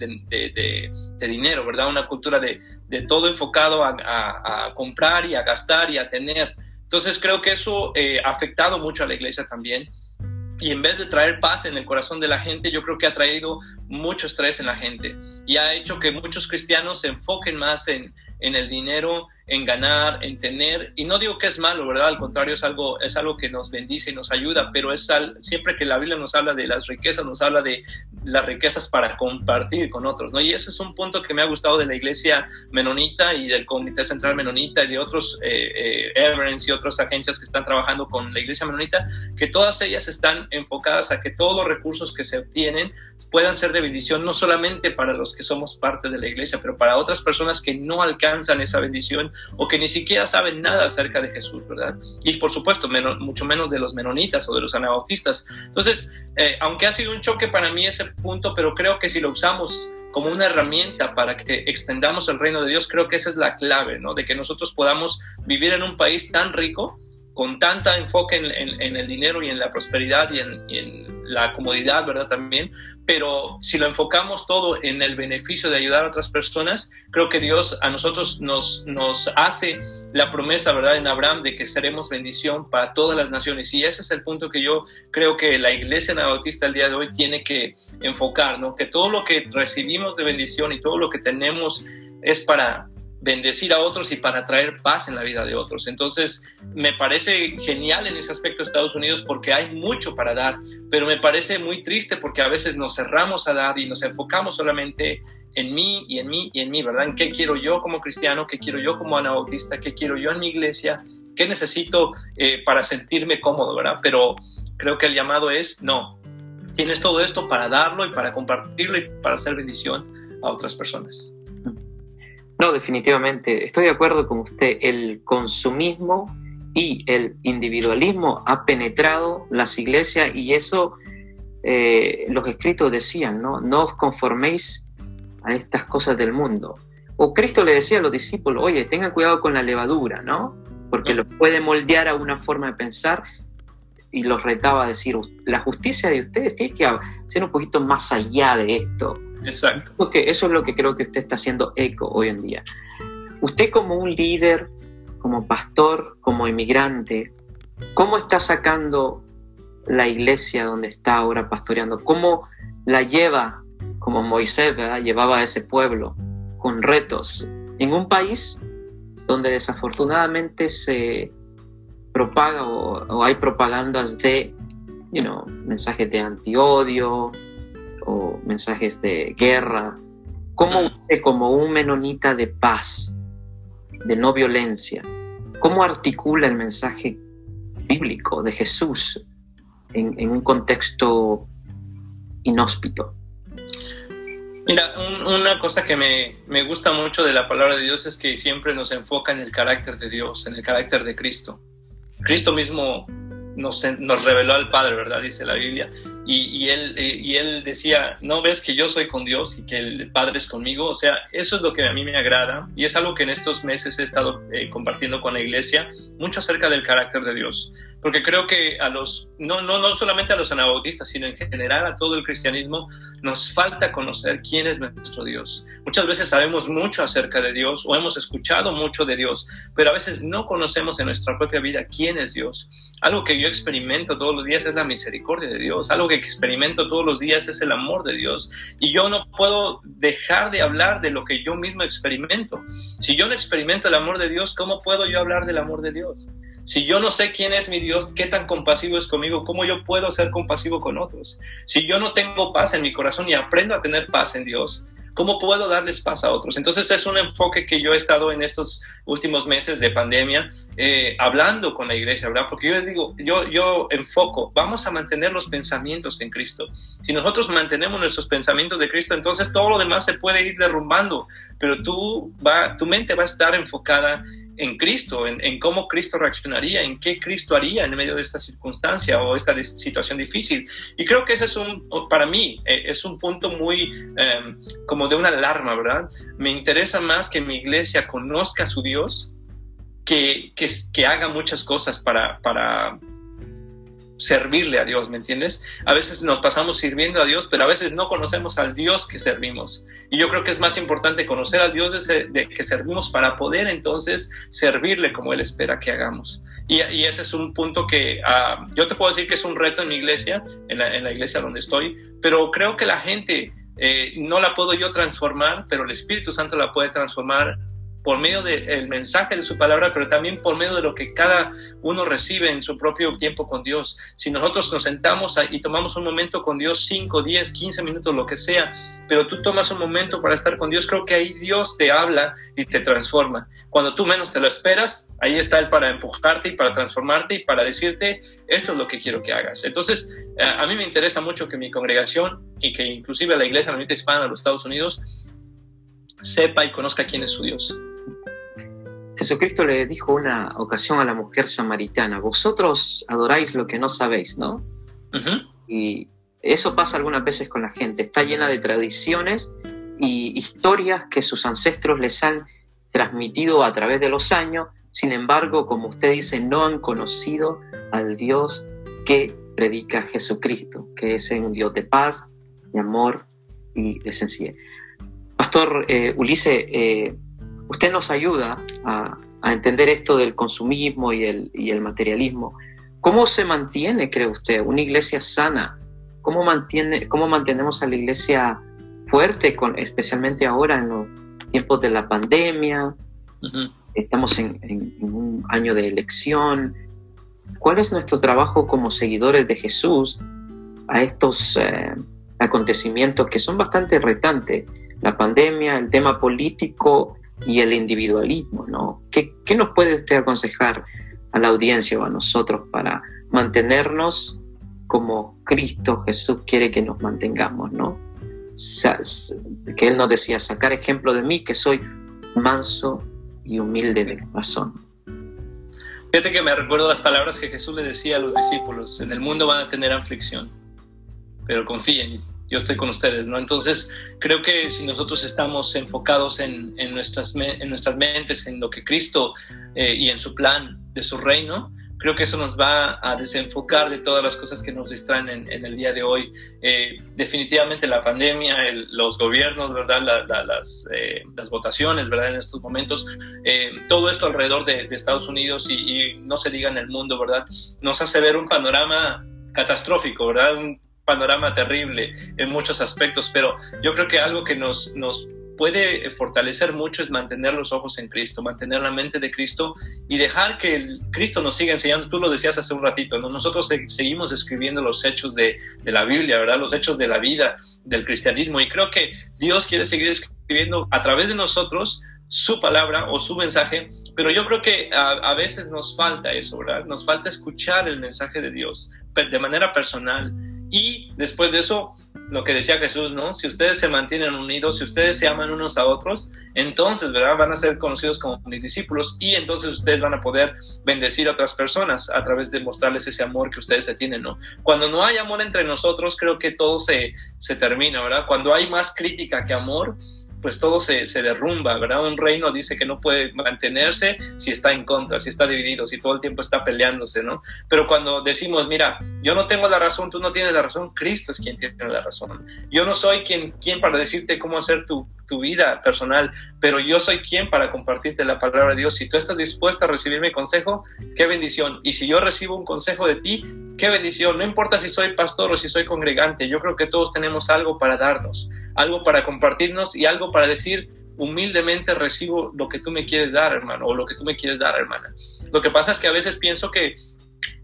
dinero, ¿verdad? Una cultura de, todo enfocado a, comprar y a gastar y a tener. Entonces creo que eso ha afectado mucho a la iglesia también. Y en vez de traer paz en el corazón de la gente, yo creo que ha traído mucho estrés en la gente y ha hecho que muchos cristianos se enfoquen más en, en el dinero en ganar, en tener, y no digo que es malo, ¿verdad? Al contrario, es algo, es algo que nos bendice y nos ayuda, pero es siempre que la Biblia nos habla de las riquezas, nos habla de las riquezas para compartir con otros, ¿no? Y ese es un punto que me ha gustado de la iglesia menonita y del Comité Central Menonita y de otros eh, eh y otras agencias que están trabajando con la iglesia menonita, que todas ellas están enfocadas a que todos los recursos que se obtienen puedan ser de bendición, no solamente para los que somos parte de la iglesia, pero para otras personas que no alcanzan esa bendición o que ni siquiera saben nada acerca de Jesús, ¿verdad? Y por supuesto, mucho menos de los menonitas o de los anabautistas. Entonces, eh, aunque ha sido un choque para mí ese punto, pero creo que si lo usamos como una herramienta para que extendamos el reino de Dios, creo que esa es la clave, ¿no? De que nosotros podamos vivir en un país tan rico con tanta enfoque en, el dinero y en la prosperidad y en, la comodidad, ¿verdad? También, pero si lo enfocamos todo en el beneficio de ayudar a otras personas, creo que Dios a nosotros nos, hace la promesa, ¿verdad? En Abraham de que seremos bendición para todas las naciones. Y ese es el punto que yo creo que la iglesia anabautista el día de hoy tiene que enfocar, ¿no? Que todo lo que recibimos de bendición y todo lo que tenemos es para bendecir a otros y para traer paz en la vida de otros. Entonces, me parece genial en ese aspecto Estados Unidos porque hay mucho para dar, pero me parece muy triste porque a veces nos cerramos a dar y nos enfocamos solamente en mí y en mí y en mí, ¿verdad? En qué quiero yo como cristiano, qué quiero yo como anabautista, qué quiero yo en mi iglesia, qué necesito eh, para sentirme cómodo, ¿verdad? Pero creo que el llamado es, no, tienes todo esto para darlo y para compartirlo y para hacer bendición a otras personas. No, definitivamente, estoy de acuerdo con usted. El consumismo y el individualismo ha penetrado las iglesias y eso eh, los escritos decían, ¿no? No os conforméis a estas cosas del mundo. O Cristo le decía a los discípulos, oye, tengan cuidado con la levadura, ¿no? Porque los puede moldear a una forma de pensar y los retaba a decir, la justicia de ustedes tiene que ser un poquito más allá de esto. Exacto. Porque eso es lo que creo que usted está haciendo eco hoy en día. Usted como un líder, como pastor, como inmigrante, ¿cómo está sacando la iglesia donde está ahora pastoreando? ¿Cómo la lleva, como Moisés ¿verdad? llevaba a ese pueblo, con retos, en un país donde desafortunadamente se propaga o, hay propagandas de you know, mensajes de antiodio, o mensajes de guerra. ¿Cómo usted, como un menonita de paz, de no violencia, cómo articula el mensaje bíblico de Jesús en, un contexto inhóspito? Mira, una cosa que me, me, gusta mucho de la palabra de Dios es que siempre nos enfoca en el carácter de Dios, en el carácter de Cristo. Cristo mismo nos, nos reveló al Padre, ¿verdad? Dice la Biblia y, él, eh, y él decía, no ves que yo soy con Dios y que el Padre es conmigo. O sea, eso es lo que a mí me agrada y es algo que en estos meses he estado eh, compartiendo con la iglesia, mucho acerca del carácter de Dios porque creo que a los, no, no, no solamente a los anabautistas, sino en general a todo el cristianismo, nos falta conocer quién es nuestro Dios. Muchas veces sabemos mucho acerca de Dios o hemos escuchado mucho de Dios, pero a veces no conocemos en nuestra propia vida quién es Dios. Algo que yo experimento todos los días es la misericordia de Dios, algo que experimento todos los días es el amor de Dios. Y yo no puedo dejar de hablar de lo que yo mismo experimento. Si yo no experimento el amor de Dios, ¿cómo puedo yo hablar del amor de Dios? Si yo no sé quién es mi Dios, qué tan compasivo es conmigo, cómo yo puedo ser compasivo con otros. Si yo no tengo paz en mi corazón y aprendo a tener paz en Dios, ¿cómo puedo darles paz a otros? Entonces es un enfoque que yo he estado en estos últimos meses de pandemia eh, hablando con la iglesia, ¿verdad? Porque yo digo, yo, yo enfoco, vamos a mantener los pensamientos en Cristo. Si nosotros mantenemos nuestros pensamientos de Cristo, entonces todo lo demás se puede ir derrumbando, pero tú va, tu mente va a estar enfocada en Cristo, en, cómo Cristo reaccionaría, en qué Cristo haría en medio de esta circunstancia o esta situación difícil. Y creo que ese es un, para mí, eh, es un punto muy em, como de una alarma, ¿verdad? Me interesa más que mi iglesia conozca a su Dios, que, que, que haga muchas cosas para, para servirle a Dios, ¿me entiendes? A veces nos pasamos sirviendo a Dios, pero a veces no conocemos al Dios que servimos. Y yo creo que es más importante conocer al Dios de, que servimos para poder entonces servirle como Él espera que hagamos. Y, ese es un punto que ah, yo te puedo decir que es un reto en mi iglesia, en la, iglesia donde estoy, pero creo que la gente eh, no la puedo yo transformar, pero el Espíritu Santo la puede transformar por medio del mensaje de su palabra, pero también por medio de lo que cada uno recibe en su propio tiempo con Dios. Si nosotros nos sentamos y tomamos un momento con Dios, 5, 10, 15 minutos, lo que sea, pero tú tomas un momento para estar con Dios, creo que ahí Dios te habla y te transforma. Cuando tú menos te lo esperas, ahí está Él para empujarte y para transformarte y para decirte, esto es lo que quiero que hagas. Entonces, a mí me interesa mucho que mi congregación y que inclusive la Iglesia Unida Hispana de los Estados Unidos sepa y conozca quién es su Dios. Jesucristo le dijo una ocasión a la mujer samaritana, vosotros adoráis lo que no sabéis, ¿no? Y eso pasa algunas veces con la gente, está llena de tradiciones y historias que sus ancestros les han transmitido a través de los años, sin embargo, como usted dice, no han conocido al Dios que predica Jesucristo, que es un Dios de paz, de amor y de sencillez. Pastor eh, Ulises, eh, usted nos ayuda a, entender esto del consumismo y el, y el, materialismo. ¿Cómo se mantiene, cree usted, una iglesia sana? ¿Cómo, mantiene, cómo mantenemos a la iglesia fuerte, con, especialmente ahora en los tiempos de la pandemia? Estamos en, un año de elección. ¿Cuál es nuestro trabajo como seguidores de Jesús a estos eh, acontecimientos que son bastante retantes? La pandemia, el tema político, y el individualismo, ¿no? ¿Qué, nos puede usted aconsejar a la audiencia o a nosotros para mantenernos como Cristo Jesús quiere que nos mantengamos, ¿no? que Él nos decía, sacar ejemplo de mí, que soy manso y humilde de corazón. Fíjate que me recuerdo las palabras que Jesús le decía a los discípulos, en el mundo van a tener aflicción, pero confíen, yo estoy con ustedes, ¿no? Entonces, creo que si nosotros estamos enfocados en, en nuestras, en nuestras mentes, en lo que Cristo eh, y en su plan de su reino, creo que eso nos va a desenfocar de todas las cosas que nos distraen en, el día de hoy. Eh, definitivamente la pandemia, los gobiernos, ¿verdad? las, eh, las, votaciones, ¿verdad? En estos momentos, todo esto alrededor de, Estados Unidos y, no se diga en el mundo, ¿verdad? Nos hace ver un panorama catastrófico, ¿verdad? Panorama terrible en muchos aspectos, pero yo creo que algo que nos, nos puede fortalecer mucho es mantener los ojos en Cristo, mantener la mente de Cristo y dejar que el Cristo nos siga enseñando. Tú lo decías hace un ratito, ¿no? nosotros seguimos escribiendo los hechos de, de, la Biblia, ¿verdad? Los hechos de la vida, del cristianismo. Y creo que Dios quiere seguir escribiendo a través de nosotros su palabra o su mensaje, pero yo creo que a, a veces nos falta eso, ¿verdad? Nos falta escuchar el mensaje de Dios de manera personal y después de eso, lo que decía Jesús, ¿no? Si ustedes se mantienen unidos, si ustedes se aman unos a otros, entonces, ¿verdad? Van a ser conocidos como mis discípulos y entonces ustedes van a poder bendecir a otras personas a través de mostrarles ese amor que ustedes se tienen, ¿no? Cuando no hay amor entre nosotros, creo que todo se, se termina, ¿verdad? Cuando hay más crítica que amor, pues todo se, se, derrumba, ¿verdad? Un reino dice que no puede mantenerse si está en contra, si está dividido, si todo el tiempo está peleándose, ¿no? Pero cuando decimos, mira, yo no tengo la razón, tú no tienes la razón, Cristo es quien tiene la razón. Yo no soy quien, quien para decirte cómo hacer tu, tu vida personal, pero yo soy quien para compartirte la palabra de Dios. Si tú estás dispuesta a recibir mi consejo, qué bendición. Y si yo recibo un consejo de ti, qué bendición. No importa si soy pastor o si soy congregante, yo creo que todos tenemos algo para darnos, algo para compartirnos y algo para decir, humildemente recibo lo que tú me quieres dar, hermano, o lo que tú me quieres dar, hermana. Lo que pasa es que a veces pienso que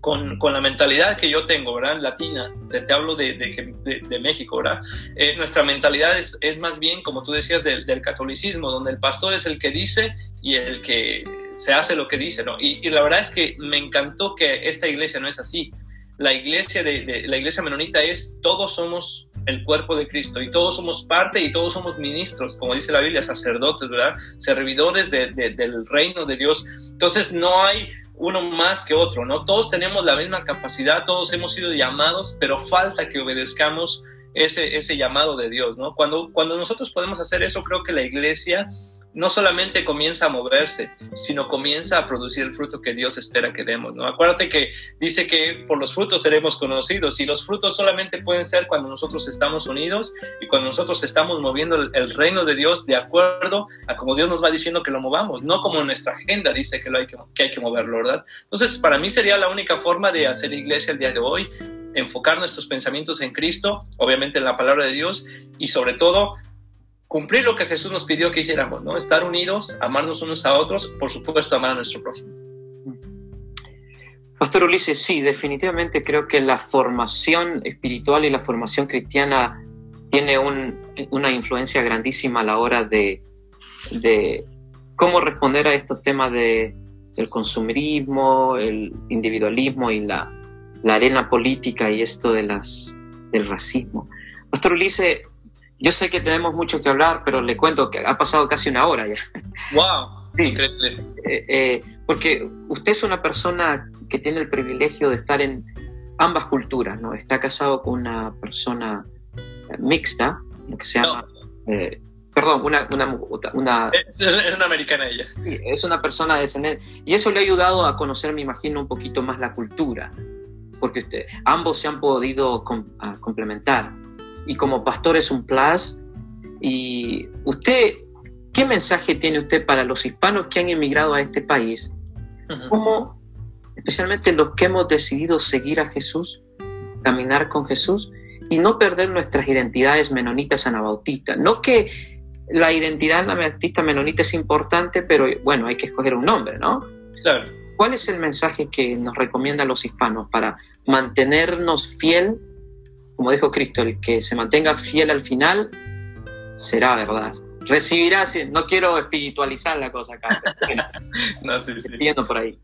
con, con, la mentalidad que yo tengo, ¿verdad? Latina, te, hablo de, de, de, México, ¿verdad? Eh, nuestra mentalidad es, es, más bien, como tú decías, del, del, catolicismo, donde el pastor es el que dice y el que se hace lo que dice, ¿no? Y, y, la verdad es que me encantó que esta iglesia no es así. La iglesia de, la iglesia menonita es todos somos el cuerpo de Cristo y todos somos parte y todos somos ministros, como dice la Biblia, sacerdotes, ¿verdad? Servidores del reino de Dios. Entonces no hay uno más que otro, ¿no? Todos tenemos la misma capacidad, todos hemos sido llamados, pero falta que obedezcamos ese, ese llamado de Dios, ¿no? Cuando, cuando nosotros podemos hacer eso, creo que la iglesia no solamente comienza a moverse, sino comienza a producir el fruto que Dios espera que demos, ¿no? Acuérdate que dice que por los frutos seremos conocidos y los frutos solamente pueden ser cuando nosotros estamos unidos y cuando nosotros estamos moviendo el, reino de Dios de acuerdo a como Dios nos va diciendo que lo movamos, no como nuestra agenda dice que, lo hay que, que hay que moverlo, ¿verdad? Entonces, para mí sería la única forma de hacer iglesia el día de hoy, enfocar nuestros pensamientos en Cristo, obviamente en la palabra de Dios y sobre todo cumplir lo que Jesús nos pidió que hiciéramos, ¿no? Estar unidos, amarnos unos a otros, por supuesto, amar a nuestro prójimo. Pastor Ulises, sí, definitivamente creo que la formación espiritual y la formación cristiana tiene una influencia grandísima a la hora de, cómo responder a estos temas de, del consumerismo, el individualismo y la, arena política y esto de las, del racismo. Pastor Ulises, yo sé que tenemos mucho que hablar, pero le cuento que ha pasado casi una hora ya. ¡Wow! Sí. Increíble. Eh, eh, porque usted es una persona que tiene el privilegio de estar en ambas culturas, ¿no? Está casado con una persona mixta, lo que se llama... Eh, perdón, una... una, es, una americana ella. Es una persona de Y eso le ha ayudado a conocer, me imagino, un poquito más la cultura, porque usted, ambos se han podido complementar. Y como pastor es un plus. Y usted, ¿qué mensaje tiene usted para los hispanos que han emigrado a este país? ¿Cómo especialmente los que hemos decidido seguir a Jesús, caminar con Jesús y no perder nuestras identidades menonitas anabautistas. No que la identidad anabautista menonita es importante, pero bueno, hay que escoger un nombre, ¿no? Claro. ¿Cuál es el mensaje que nos recomienda a los hispanos para mantenernos fiel? Como dijo Cristo, el que se mantenga fiel al final será verdad. Recibirá, no quiero espiritualizar la cosa acá. no, sí, sí. por ahí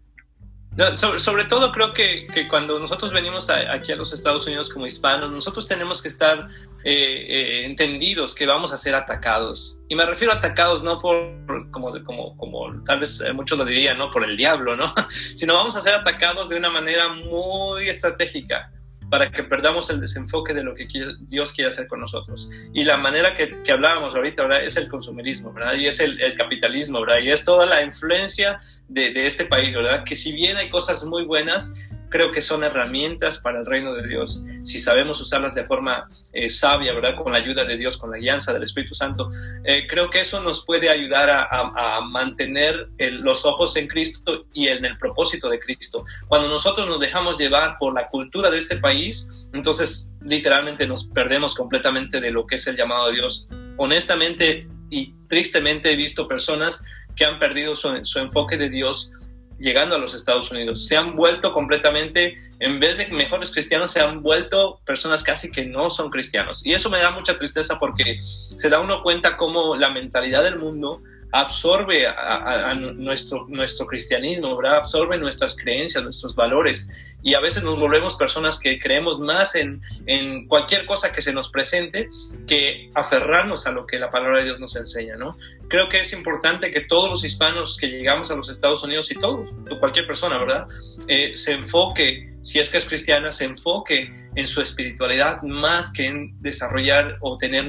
sobre, todo creo que, cuando nosotros venimos aquí a los Estados Unidos como hispanos, nosotros tenemos que estar eh, eh, entendidos que vamos a ser atacados. Y me refiero a atacados no por, como, como, como tal vez muchos lo dirían, no por el diablo, ¿no? sino vamos a ser atacados de una manera muy estratégica para que perdamos el desenfoque de lo que Dios quiere hacer con nosotros. Y la manera que, que hablábamos ahorita, ¿verdad? Es el consumerismo. Y es el, capitalismo. Y es toda la influencia de, este país. Que si bien hay cosas muy buenas, creo que son herramientas para el reino de Dios. Si sabemos usarlas de forma eh, sabia, ¿verdad? Con la ayuda de Dios, con la guianza del Espíritu Santo, eh, creo que eso nos puede ayudar a, mantener los ojos en Cristo y en el propósito de Cristo. Cuando nosotros nos dejamos llevar por la cultura de este país, entonces literalmente nos perdemos completamente de lo que es el llamado de Dios. Honestamente y tristemente he visto personas que han perdido su enfoque de Dios llegando a los Estados Unidos. Se han vuelto completamente, en vez de mejores cristianos, se han vuelto personas casi que no son cristianos. Y eso me da mucha tristeza porque se da uno cuenta cómo la mentalidad del mundo absorbe a, nuestro, nuestro cristianismo, ¿verdad? absorbe nuestras creencias, nuestros valores. Y a veces nos volvemos personas que creemos más en, en, cualquier cosa que se nos presente que aferrarnos a lo que la palabra de Dios nos enseña. ¿no? Creo que es importante que todos los hispanos que llegamos a los Estados Unidos y todos, cualquier persona, ¿verdad? Eh, se enfoque, si es que es cristiana, se enfoque en su espiritualidad más que en desarrollar o tener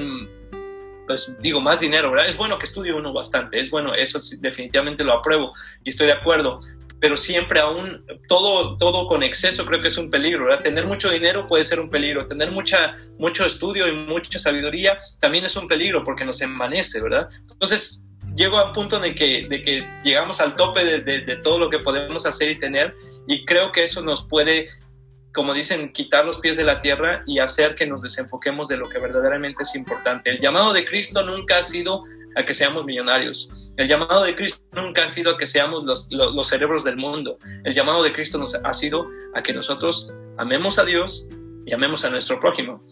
pues digo, más dinero, ¿verdad? Es bueno que estudie uno bastante, es bueno, eso definitivamente lo apruebo y estoy de acuerdo, pero siempre aún todo, todo con exceso creo que es un peligro, ¿verdad? Tener mucho dinero puede ser un peligro, tener mucha, mucho estudio y mucha sabiduría también es un peligro porque nos envanece, ¿verdad? Entonces, llego a un punto de que, de que llegamos al tope de, de, de, todo lo que podemos hacer y tener y creo que eso nos puede como dicen, quitar los pies de la tierra y hacer que nos desenfoquemos de lo que verdaderamente es importante. El llamado de Cristo nunca ha sido a que seamos millonarios. El llamado de Cristo nunca ha sido a que seamos los, los, cerebros del mundo. El llamado de Cristo nos ha sido a que nosotros amemos a Dios y amemos a nuestro prójimo.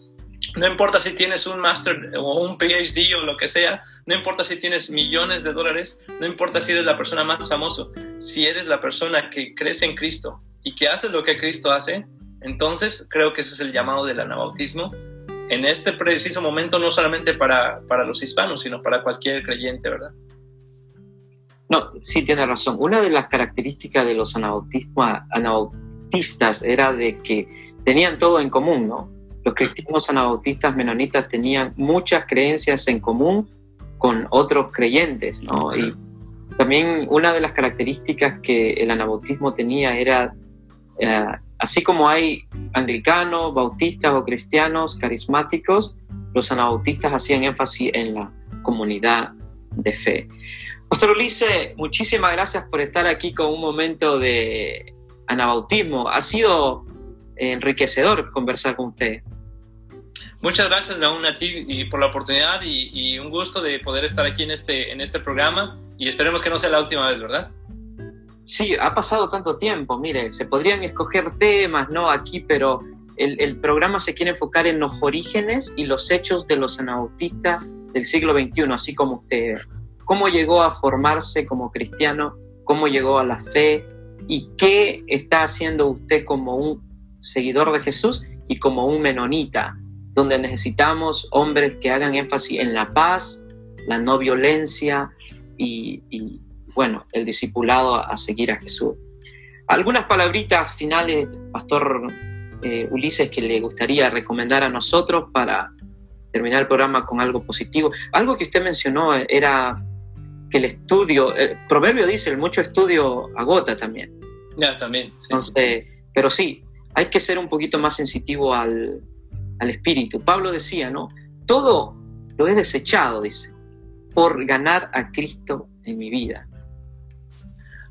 No importa si tienes un máster o un PhD o lo que sea, no importa si tienes millones de dólares, no importa si eres la persona más famosa, si eres la persona que crece en Cristo y que hace lo que Cristo hace, entonces, creo que ese es el llamado del anabautismo en este preciso momento, no solamente para, para los hispanos, sino para cualquier creyente, ¿verdad? No, sí tiene razón. Una de las características de los anabautistas era de que tenían todo en común, ¿no? Los cristianos anabautistas menonitas tenían muchas creencias en común con otros creyentes, ¿no? Y también una de las características que el anabautismo tenía era eh, Así como hay anglicanos, bautistas o cristianos carismáticos, los anabautistas hacían énfasis en la comunidad de fe. Pastor Ulises, muchísimas gracias por estar aquí con un momento de anabautismo. Ha sido enriquecedor conversar con usted. Muchas gracias, aún a ti y por la oportunidad y, un gusto de poder estar aquí en este, en este programa y esperemos que no sea la última vez, ¿verdad? Sí, ha pasado tanto tiempo, mire, se podrían escoger temas, ¿no? Aquí, pero el, programa se quiere enfocar en los orígenes y los hechos de los anabautistas del siglo XXI, así como usted. ¿Cómo llegó a formarse como cristiano? ¿Cómo llegó a la fe? ¿Y qué está haciendo usted como un seguidor de Jesús y como un menonita? donde necesitamos hombres que hagan énfasis en la paz, la no violencia y, bueno, el discipulado a, seguir a Jesús. Algunas palabritas finales, Pastor eh, Ulises, que le gustaría recomendar a nosotros para terminar el programa con algo positivo. Algo que usted mencionó era que el estudio, el proverbio dice, el mucho estudio agota también. Ya, también. Entonces, pero sí, hay que ser un poquito más sensitivo al, al espíritu. Pablo decía, ¿no? Todo lo he desechado, dice, por ganar a Cristo en mi vida.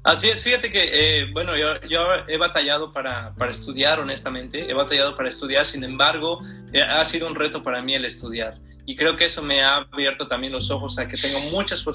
Así es, fíjate que, eh, bueno, yo, he batallado para, para, estudiar, honestamente, he batallado para estudiar, sin embargo, eh, ha sido un reto para mí el estudiar. Y creo que eso me ha abierto también los ojos a que tengo muchas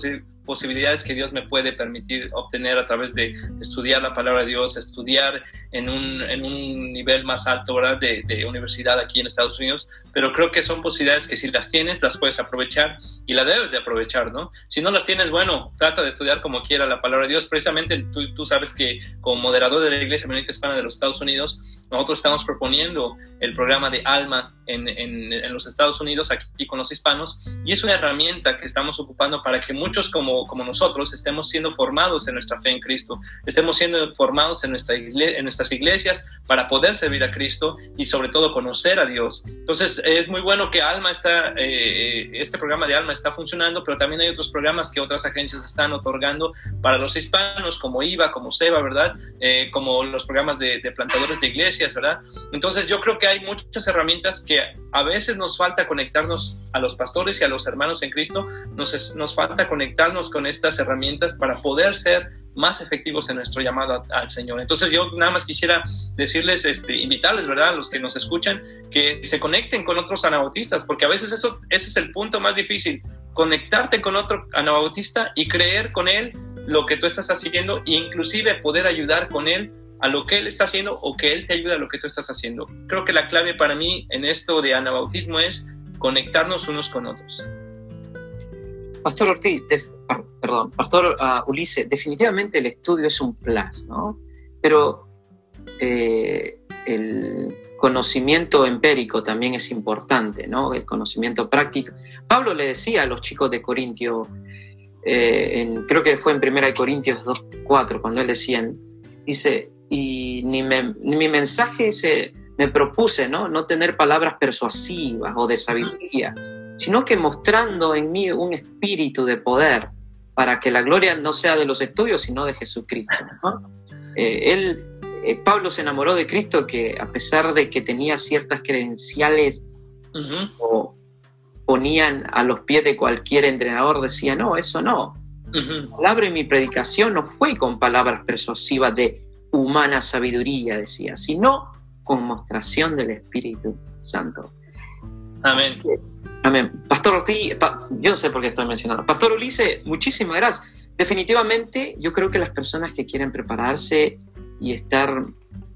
posibilidades que Dios me puede permitir obtener a través de estudiar la palabra de Dios, estudiar en un, en un nivel más alto ¿verdad? De, de, universidad aquí en Estados Unidos. Pero creo que son posibilidades que si las tienes, las puedes aprovechar y la debes de aprovechar, ¿no? Si no las tienes, bueno, trata de estudiar como quiera la palabra de Dios. Precisamente tú, tú sabes que como moderador de la Iglesia Menonita Hispana de los Estados Unidos, nosotros estamos proponiendo el programa de Alma en, en, en los Estados Unidos, aquí con los hispanos, y es una herramienta que estamos ocupando para que muchos como, como nosotros estemos siendo formados en nuestra fe en Cristo, estemos siendo formados en, nuestra en nuestras iglesias para poder servir a Cristo y sobre todo conocer a Dios. Entonces es muy bueno que Alma está, eh, este programa de Alma está funcionando, pero también hay otros programas que otras agencias están otorgando para los hispanos, como IVA, como SEBA, ¿verdad? Eh, como los programas de, de plantadores de iglesias, ¿verdad? Entonces yo creo que hay muchas herramientas que a veces nos falta conectarnos a los pastores y a los hermanos en Cristo, nos, nos falta conectarnos con estas herramientas para poder ser más efectivos en nuestro llamado al Señor. Entonces yo nada más quisiera decirles, este, invitarles, ¿verdad? A los que nos escuchan, que se conecten con otros anabautistas, porque a veces eso, ese es el punto más difícil, conectarte con otro anabautista y creer con él lo que tú estás haciendo e inclusive poder ayudar con él a lo que él está haciendo o que él te ayude a lo que tú estás haciendo. Creo que la clave para mí en esto de anabautismo es conectarnos unos con otros. Pastor Ortiz, perdón, Pastor uh, Ulises, definitivamente el estudio es un plus, ¿no? Pero eh, el conocimiento empírico también es importante, ¿no? El conocimiento práctico. Pablo le decía a los chicos de Corintio, eh, creo que fue en 1 Corintios 2.4, cuando él decía, dice, y ni, mi mensaje se me propuse ¿no? no tener palabras persuasivas o de sabiduría, sino que mostrando en mí un espíritu de poder para que la gloria no sea de los estudios, sino de Jesucristo. Eh, él, eh, Pablo se enamoró de Cristo que a pesar de que tenía ciertas credenciales o ponían a los pies de cualquier entrenador, decía, no, eso no. La palabra en mi predicación no fue con palabras persuasivas de humana sabiduría, decía, sino con mostración del Espíritu Santo. Amén. Amén. Pastor Ortiz, yo no sé por qué estoy mencionando. Pastor Ulises, muchísimas gracias. Definitivamente, yo creo que las personas que quieren prepararse y estar,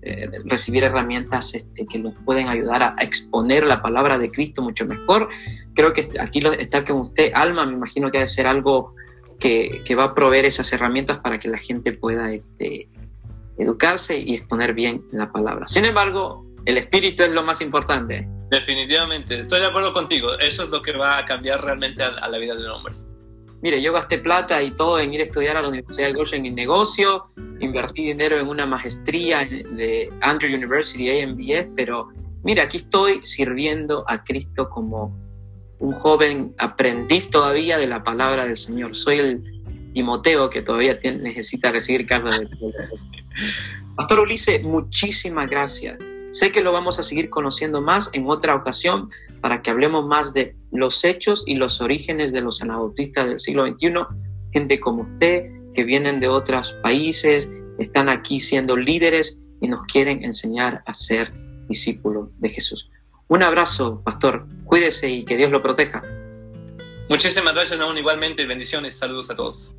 eh, recibir herramientas este, que nos pueden ayudar a, exponer la palabra de Cristo mucho mejor, creo que aquí está con usted, Alma, me imagino que debe ser algo que, que, va a proveer esas herramientas para que la gente pueda este, educarse y exponer bien la palabra. Sin embargo, el espíritu es lo más importante. Definitivamente, estoy de acuerdo contigo. Eso es lo que va a cambiar realmente a, la vida del hombre. Mire, yo gasté plata y todo en ir a estudiar a la Universidad de Goshen en negocio, invertí dinero en una maestría de Andrew University AMBS, pero mira, aquí estoy sirviendo a Cristo como un joven aprendiz todavía de la palabra del Señor. Soy el Timoteo que todavía necesita recibir carga de... Pastor Ulises, muchísimas gracias. Sé que lo vamos a seguir conociendo más en otra ocasión para que hablemos más de los hechos y los orígenes de los anabautistas del siglo XXI, gente como usted, que vienen de otros países, están aquí siendo líderes y nos quieren enseñar a ser discípulos de Jesús. Un abrazo, pastor. Cuídese y que Dios lo proteja. Muchísimas gracias, aún igualmente. Bendiciones. Saludos a todos.